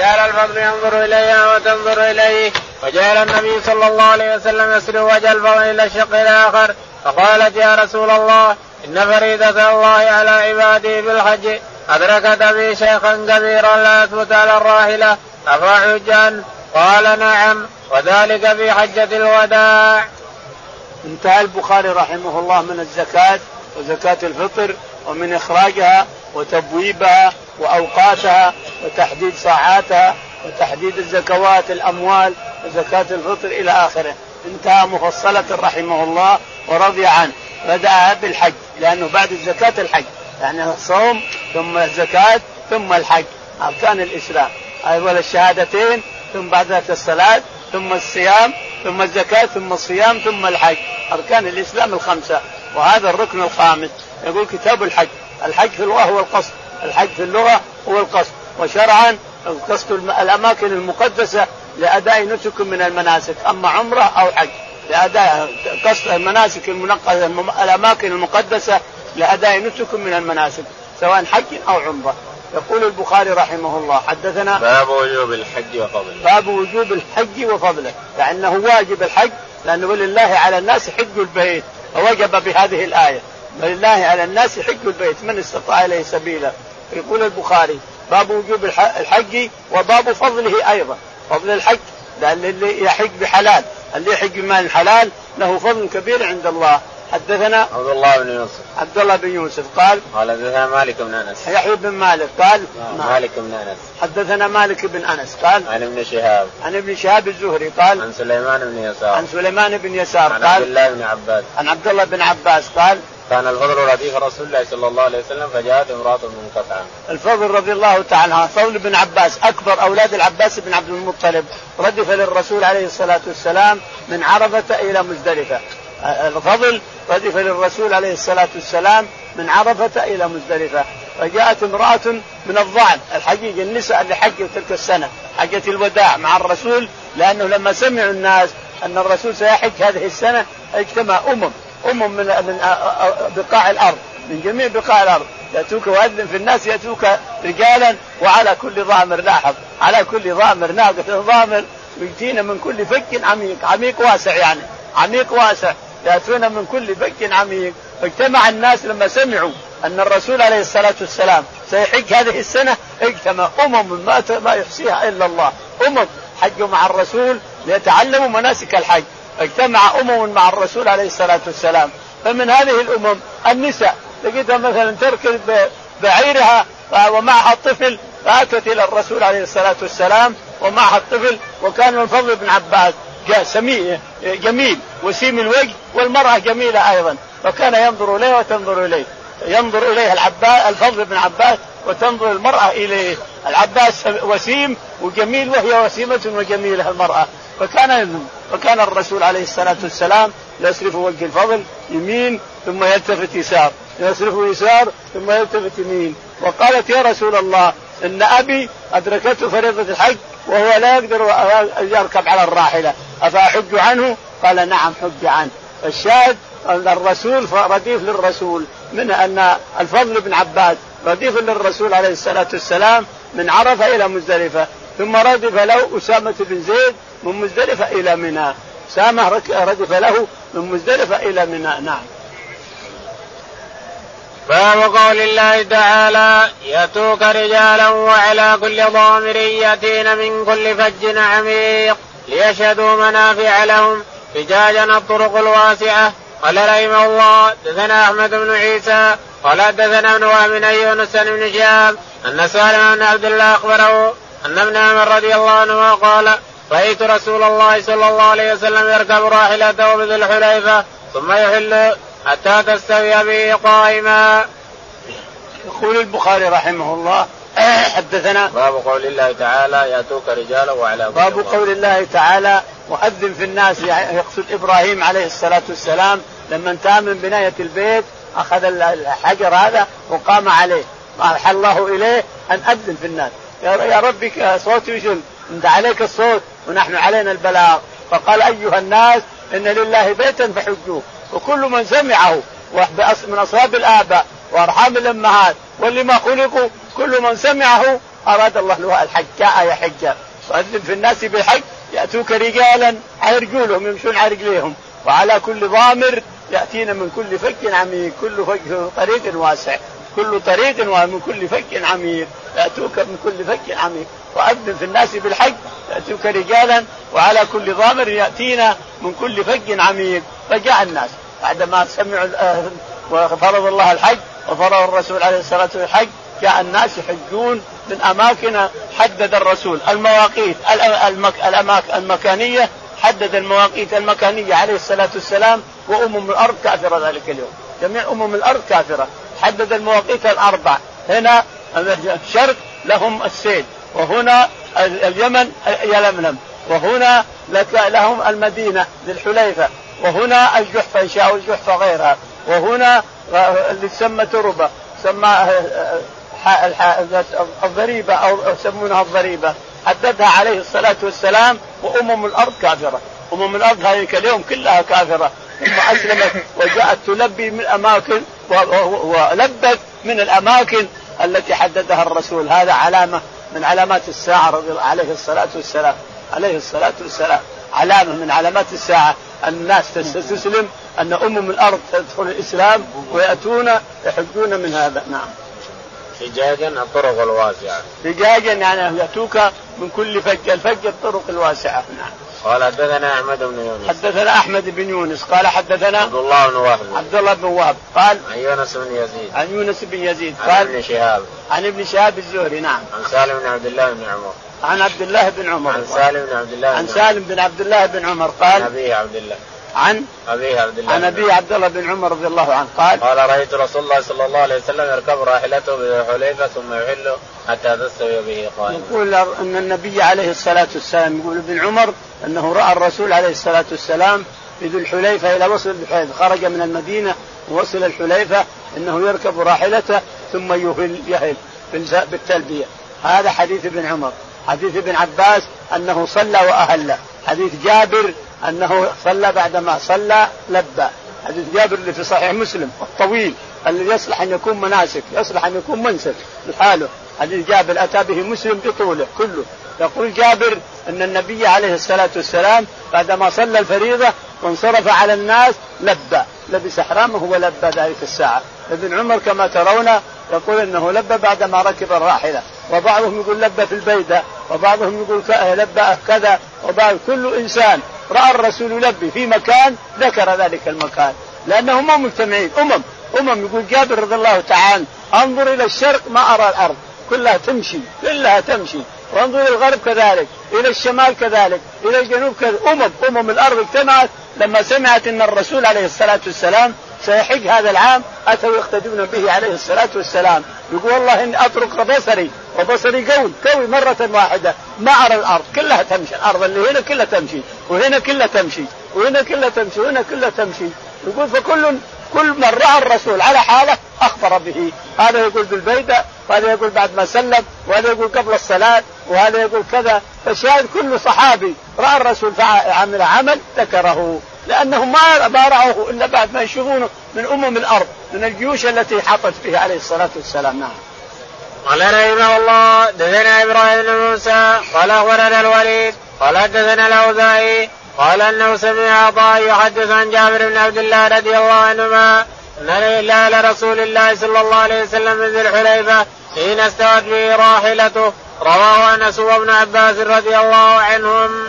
وجعل الفضل ينظر إليها وتنظر إليه. وجعل النبي صلى الله عليه وسلم يسر وجه الفضل إلى الشق الآخر. فقالت يا رسول الله إن فريده الله على عباده بالحج أدركت بي شيخا كبيرا لا يثبت على الراحلة. افحج قال نعم. وذلك في حجة الوداع. انتهى البخاري رحمه الله من الزكاة وزكاة الفطر ومن إخراجها وتبويبها وأوقاتها وتحديد ساعاتها وتحديد الزكوات الأموال وزكاة الفطر إلى آخره. انتهى مفصلة رحمه الله ورضي عنه. بدأ بالحج لأنه بعد الزكاه الحج. يعني الصوم ثم الزكاة ثم الحج. أركان الإسلام. أول الشهادتين ثم بعد ذلك الصلاة ثم الصيام ثم الزكاة ثم الصيام ثم الحج. أركان الإسلام الخمسة. وهذا الركن الخامس. يقول كتاب الحج. الحج في اللغة هو القصد الحج في اللغة هو القصد. وشرعا قصد الأماكن المقدسة لأداء نسك من المناسك أما عمرة أو حج لأداء قصد المناسك المنقذة الأماكن المقدسة لأداء نسك من المناسك سواء حج أو عمرة. يقول البخاري رحمه الله حدثنا باب وجوب الحج وفضله. باب وجوب الحج وفضله لأنه واجب الحج لأنه ولله على الناس حج البيت فوجب بهذه الآية ولله على الناس حج البيت من استطاع إليه سبيلا. يقول البخاري باب وجوب الحج وباب فضله أيضا. فضل الحج لأن اللي يحج بحلال اللي يحج بمال حلال له فضل كبير عند الله. حدثنا عبد الله بن يوسف. عبد الله بن يوسف قال قال حدثنا مالك بن أنس. يحيى بن مالك قال مالك بن أنس. حدثنا مالك بن أنس قال عن ابن شهاب. عن ابن شهاب الزهري قال عن سليمان بن يسار. عن سليمان بن يسار عن قال عبد الله بن عباس. عن عبد الله بن عباس قال كان الفضل رديف رسول الله صلى الله عليه وسلم فجاءت امرأة منقطعة. الفضل رضي الله تعالى عنه فضل بن عباس أكبر أولاد العباس بن عبد المطلب ردف للرسول عليه الصلاة والسلام من عرفة إلى مزدلفة. الفضل ردف للرسول عليه الصلاة والسلام من عرفة إلى مزدلفة فجاءت امرأة من الضعن الحقيقة النساء اللي حجوا تلك السنة حجه الوداع مع الرسول لأنه لما سمعوا الناس أن الرسول سيحج هذه السنة اجتمع أمم امم من من بقاع الأرض من جميع بقاع الأرض. يأتوك وأذن في الناس يأتوك رجالا وعلى كل ضامر لاحظ على كل ضامر ناقه ضامر ياتينا من كل فك عميق عميق واسع يعني عميق واسع. ياتون من كل فك عميق. فاجتمع الناس لما سمعوا أن الرسول عليه الصلاة والسلام سيحج هذه السنة اجتمع أمم ما ما يحصيها إلا الله. أمم حجوا مع الرسول ليتعلموا مناسك الحج. اجتمع أمم مع الرسول عليه الصلاة والسلام. فمن هذه الأمم النساء لقيتها مثلا تركب بعيرها ومعها الطفل فأتت إلى الرسول عليه الصلاة والسلام ومعها الطفل وكان الفضل بن عباس. سميع جميل وسيم الوجه والمرأة جميلة أيضا. فكان ينظر إليه وتنظر إليه. ينظر إليه العباس الفضل بن عباس وتنظر المرأة إليه. العباس وسيم وجميل وهي وسيمة وجميلة المرأة. فكان فكان الرسول عليه الصلاة والسلام يصرف وجه الفضل يمين ثم يلتفت يسار يصرف يسار ثم يلتفت يمين وقالت يا رسول الله إن أبي أدركته فريضة الحج وهو لا يقدر يركب على الراحلة أفأحج عنه؟ قال نعم حج عنه الشاهد الرسول رديف للرسول من أن الفضل بن عباس رديف للرسول عليه الصلاة والسلام من عرفة إلى مزدلفة ثم ردف له أسامة بن زيد من مزدلفة إلى منى. اسامه ردف له من مزدلفة إلى منى. نعم. باب قول الله تعالى يأتوك رجالا وعلى كل ضامر يأتين من كل فج عميق ليشهدوا منافع لهم. فجاجا الطرق الواسعة. قال رحمه الله دثنا أحمد بن عيسى. قال دثنا ابن وهب بن يونس بن شهاب. أن سالم بن عبد الله أخبره أن ابن عمر رضي الله عنه قال رأيت رسول الله صلى الله عليه وسلم يركب راحلته بذي الحليفة ثم يحل حتى تستوي به قائما. يقول البخاري رحمه الله حدثنا باب قول الله تعالى يأتوك رجالا وعلى باب قول الله تعالى مؤذن في الناس يقصد إبراهيم عليه الصلاة والسلام لما انتهى من بناية البيت أخذ الحجر هذا وقام عليه. قال الله إليه أن أذن في الناس. يا ربي صوتي يشل انت عليك الصوت. ونحن علينا البلاغ. فقال أيها الناس إن لله بيتا فحجوه. وكل من سمعه من أصحاب الآباء وأرحام الأمهات واللي ما خلقوا كل من سمعه أراد الله له الحج. جاء يحج واذن في الناس بالحج يأتوك رجالا على رجولهم يمشون على رجليهم. وعلى كل ضامر يأتينا من كل فج عميق كل فج طريق واسع. كل طريق ومن كل فج عميق. يأتوك من كل فج عميق. وأذن في الناس بالحج يأتوك رجالا وعلى كل ضامر يأتينا من كل فج عميق. فجاء الناس. بعدما سمعوا وفرض الله الحج وفرض الرسول عليه الصلاة والسلام الحج جاء الناس يحجون من أماكن حدد الرسول. المواقيت الاماكن المكانية حدد المواقيت المكانية عليه الصلاة والسلام وأمم الأرض كافرة ذلك اليوم. جميع أمم الأرض كافرة. حدد المواقيت الأربع. هنا الشرق لهم السيل وهنا اليمن يلملم وهنا لهم المدينة ذي الحليفه وهنا الجحفة إن شاء الجحفة غيرها وهنا اللي تسمى تربة سمى الضريبة أو يسمونها الضريبة. حددها عليه الصلاة والسلام وأمم الأرض كافرة. أمم الأرض هذه اليوم كلها كافرة. ثم اسلمت وجاءت تلبي من الأماكن ولبت من الأماكن التي حددها الرسول. هذا علامة من علامات الساعة رضي الله عليه الصلاة والسلام. عليه الصلاة والسلام. علامة من علامات الساعة الناس تستسلم أن أمم الأرض تدخل الإسلام ويأتون يحجون من هذا. نعم. فجاجا الطرق الواسعة. فجاجا يعني يأتوك من كل فج الفج الطرق الواسعة. نعم. قال حدثنا أحمد بن يونس. حدثنا أحمد بن يونس. قال حدثنا عبد الله بن وهب. عبد الله بن وهب. قال عن يونس بن يزيد. عن يونس بن يزيد. قال عن ابن شهاب. عن ابن شهاب الزهري. نعم. عن سالم بن عبد الله بن عمر. عن عبد الله بن عمر. عن سالم بن عبد الله عن سالم بن عبد الله بن عمر. قال عن أبيه عبد الله. عن أبي عبد الله عن أبي عبد الله بن عمر رضي الله عنه. قال قال رأيت رسول الله صلى الله عليه وسلم يركب راحلته بذي ثم يحل حتى تستوي به قائما. يقول أن النبي عليه الصلاة والسلام يقول ابن عمر أنه رأى الرسول عليه الصلاة والسلام في ذي الحليفة إلى وصل الحليفة. خرج من المدينة ووصل الحليفة إنه يركب راحلته ثم يهل يهل بالتلبية. هذا حديث ابن عمر. حديث ابن عباس أنه صلى وأهل. حديث جابر أنه صلى بعدما صلى لبى. حديث جابر اللي في صحيح مسلم الطويل الذي يصلح أن يكون مناسك يصلح أن يكون منسك لحاله. حديث جابر أتى به مسلم بطوله كله. يقول جابر أن النبي عليه الصلاة والسلام بعدما صلى الفريضة وانصرف على الناس لبى. لبس احرامه ولبى ذلك الساعة. ابن عمر كما ترون يقول إنه لبى بعدما ركب الراحلة. وبعضهم يقول لبى في البيدة وبعضهم يقول لبى كذا. وبعض كل إنسان رأى الرسول يلبي في مكان ذكر ذلك المكان. لأنهم ما مجتمعين أمم. أمم يقول جابر رضي الله تعالى أنظر إلى الشرق ما أرى الأرض. كلها تمشي كلها تمشي. وأنظر إلى الغرب كذلك إلى الشمال كذلك إلى الجنوب كذلك. أمم أمم الأرض اجتمعت. لما سمعت إن الرسول عليه الصلاة والسلام سيحج هذا العام أتوا يقتدون به عليه الصلاة والسلام. يقول والله إني اطرق بصري وبصري قوي قوي مرة واحدة. ما أرى الأرض كلها تمشي. الأرض اللي هنا كلها تمشي وهنا كلها تمشي وهنا كلها تمشي وهنا كلها تمشي. يقول فكل كل من رأى الرسول على حالة أخبر به. هذا يقول بالبيدة وهذا يقول بعد ما سلم وهذا يقول قبل الصلاة وهذا يقول كذا. فالشاهد كل صحابي رأى الرسول عمل عمل ذكره. لأنهم ما رأوه إلا بعد ما يشوفونه من أمم الأرض من الجيوش التي حاطت فيها عليه الصلاة والسلام نعم. قال رحمه الله دثنا إبراهيم بن موسى قال أخبرنا الوليد قال حدثنا الأوزاعي قال أنه سمع عطاء يحدث عن جابر بن عبد الله رضي الله عنهما أن هلال رسول الله صلى الله عليه وسلم من ذي الحليفة حين استوت به راحلته رواه أنس وابن عباس رضي الله عنهم.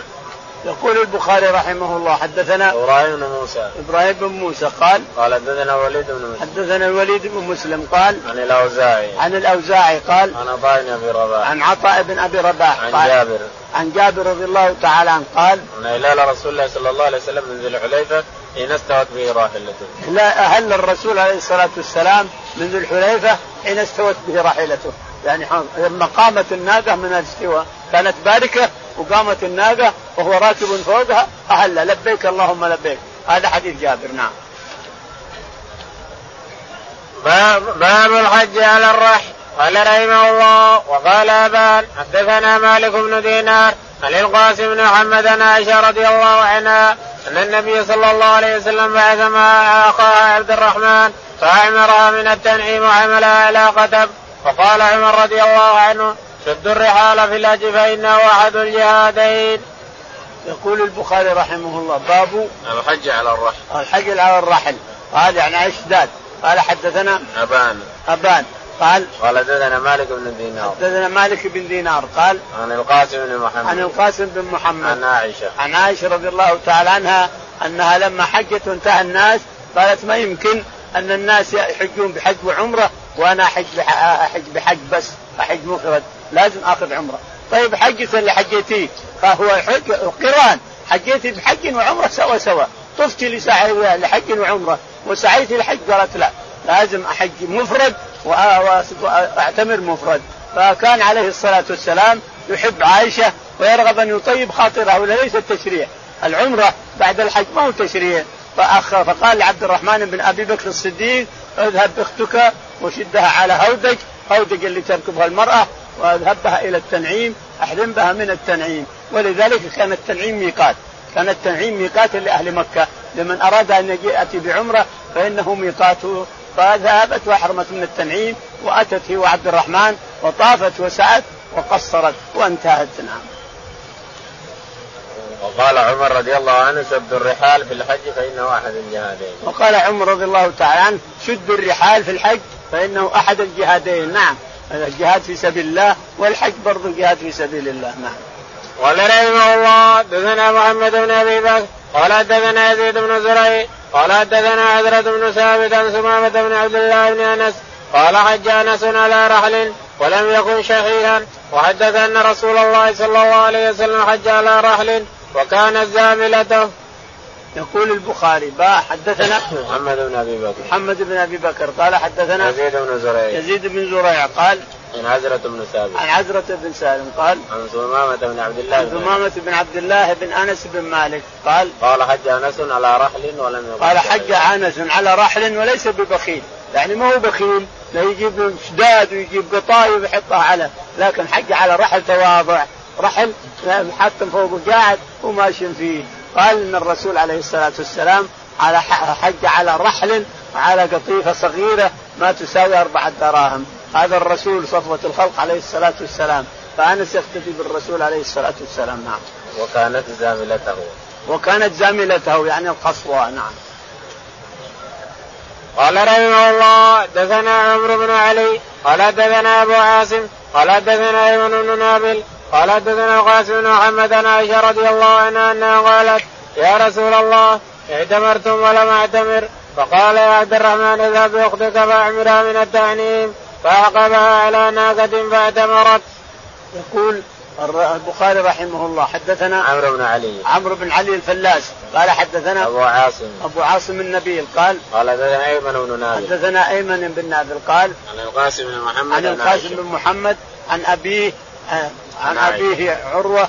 يقول البخاري رحمه الله حدثنا إبراهيم بن موسى. إبراهيم بن موسى قال قال حدثنا وليد بن مسلم. حدثنا الوليد بن مسلم قال عن الأوزاعي. عن الأوزاعي قال عن عطاء بن أبي رباح. عن عطاء بن أبي رباح عن قال جابر. عن جابر رضي الله تعالى عنه قال ان هلال رسول الله صلى الله عليه وسلم من ذي الحليفة حين استوت به راحلته. لا أهل الرسول عليه الصلاة والسلام من ذي الحليفة حين استوت به راحلته، يعني لما قامت الناقه من الاستواء. كانت باركة وقامت الناقة وهو راكب فوقها أهل لبيك اللهم لبيك، هذا حديث جابر نعم. باب باب الحج على الرحل قال رحمه الله وقال أبان حدثنا مالك بن دينار عن القاسم بن محمد عن عائشة رضي الله عنها أن النبي صلى الله عليه وسلم بعث مع اخاها عبد الرحمن فاعمرها من التنعيم وحملها على قتب فقال عمر رضي الله عنه شدوا الرحال في الحج فإنه أحد الجهادين. يقول البخاري رحمه الله باب الحج على الرحل. الحج على الرحل. قال يعني اشداد قال حدثنا أبان. أبان. قال قال حدثنا مالك بن دينار. حدثنا مالك بن دينار. قال عن القاسم بن محمد. عن القاسم بن محمد. عن عائشة. عن عائشة رضي الله تعالى عنها أنها لما حجت وانتهى الناس قالت ما يمكن أن الناس يحجون بحج وعمرة وأنا أحج أحج بحج بس أحج مفرد. لازم آخذ عمرة. طيب حجك اللي حجيتيه فهو حج قران. حجيتي بحج وعمرة سوا سوا. طفتي لحج وعمرة. وسعيتي لحج قالت لا. لازم أحج مفرد وأعتمر مفرد. فكان عليه الصلاة والسلام يحب عائشة ويرغب أن يطيب خاطرها ولا ليس التشريع. العمرة بعد الحج ما هو تشريع. فأخ فقال لعبد الرحمن بن أبي بكر الصديق اذهب باختك وشدها على هودج. هودج اللي تركبها المرأة واذهب بها إلى التنعيم أحرم بها من التنعيم. ولذلك كان التنعيم ميقات. كان التنعيم ميقات لأهل مكة. لمن أراد أن يأتي بعمرة فإنه ميقاته. فذهبت واحرمت من التنعيم وأتت هي وعبد الرحمن وطافت وسعت وقصرت وانتهت. نعم. وقال عمر رضي الله عنه شد الرحال في الحج فإنه أحد الجهادين. وقال عمر رضي الله تعالى عنه شد الرحال في الحج فإنه أحد الجهادين. نعم. الجهاد في سبيل الله والحج برضه جهاد في سبيل الله نعم. قال رحمه الله دثنا محمد بن أبي بكر قال دثنا يزيد بن زريع قال حدثنا عذرة بن ثابت عن سمامة بن عبد الله بن أنس قال حج أنس على رحل ولم يكن شحيحا وحدث أن رسول الله صلى الله عليه وسلم حج على رحل وكانت زاملته. يقول البخاري با حدثنا محمد بن أبي بكر. محمد بن أبي بكر. قال حدثنا يزيد بن زريع. يزيد بن زريع قال عن عزرة بن ثابت عن عزرة بن سالم قال عن ثمامة بن عبد الله عن ثمامة بن عبد الله بن أنس بن مالك قال قال حج أنس على رحل ولم قال حج أنس على رحل وليس ببخيل. يعني ما هو بخيل لا يجيب شداد ويجيب قطايف ويحطها على لكن حج على رحل تواضع. رحل حتى فوق قاعد وماشي فيه. قال إن الرسول عليه الصلاة والسلام على حج على رحل وعلى قطيفة صغيرة ما تساوي أربعة دراهم. هذا الرسول صفوة الخلق عليه الصلاة والسلام. فأنس يقتدي بالرسول عليه الصلاة والسلام نعم. وكانت زاملته. وكانت زاملته يعني القصوى نعم. قال رحمه الله دثنا عمرو بن علي قال دثنا أبو عاصم قال دثنا أيمن بن نابل قال دثنا القاسم بن محمد عن عائشة رضي الله عنها أنها قالت يا رسول الله اعتمرتم ولم أعتمر. فقال يا عبد الرحمن اذهب باختك فأعمرها من التعنيم فعقبها على ناقة فاعتمرت. يقول البخاري رحمه الله حدثنا عمرو بن علي. عمرو بن علي الفلاس قال حدثنا أبو عاصم. أبو عاصم النبيل قال قال حدثنا أيمن بن نابل حدثنا أيمن بن نابل قال عن القاسم بن محمد عن القاسم بن محمد عن أبيه عن أبيه عروة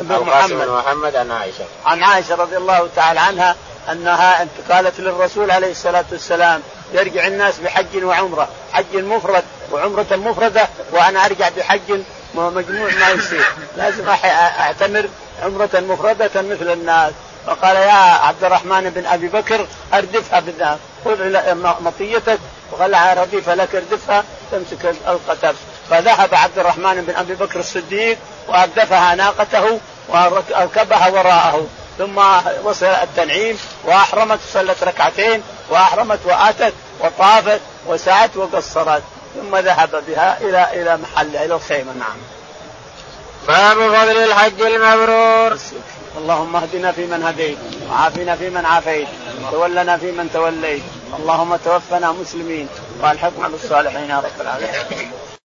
بن محمد. محمد عن عائشة. عن عائشة رضي الله تعالى عنها أنها قالت للرسول عليه الصلاة والسلام يرجع الناس بحج وعمرة، حج مفرد وعمرة مفردة وأنا أرجع بحج مجموع ما يصير، لازم أعتمر عمرة مفردة مثل الناس، فقال يا عبد الرحمن بن أبي بكر أردفها بالذهب، خذ مطيتك. وخلع رديفه لك اردفها تمسك القتب، فذهب عبد الرحمن بن أبي بكر الصديق وأردفها ناقته واركبها وراءه. ثم وصل التنعيم وأحرمت وصلت ركعتين وأحرمت وآتت وطافت وسعت وقصرت. ثم ذهب بها إلى إلى محلها إلى الخيمة. نعم. باب فضل الحج المبرور. اللهم اهدنا فيمن هديت وعافنا فيمن عافيت. تولنا فيمن توليت. اللهم توفنا مسلمين. وألحقنا بالصالحين يا رب العالمين.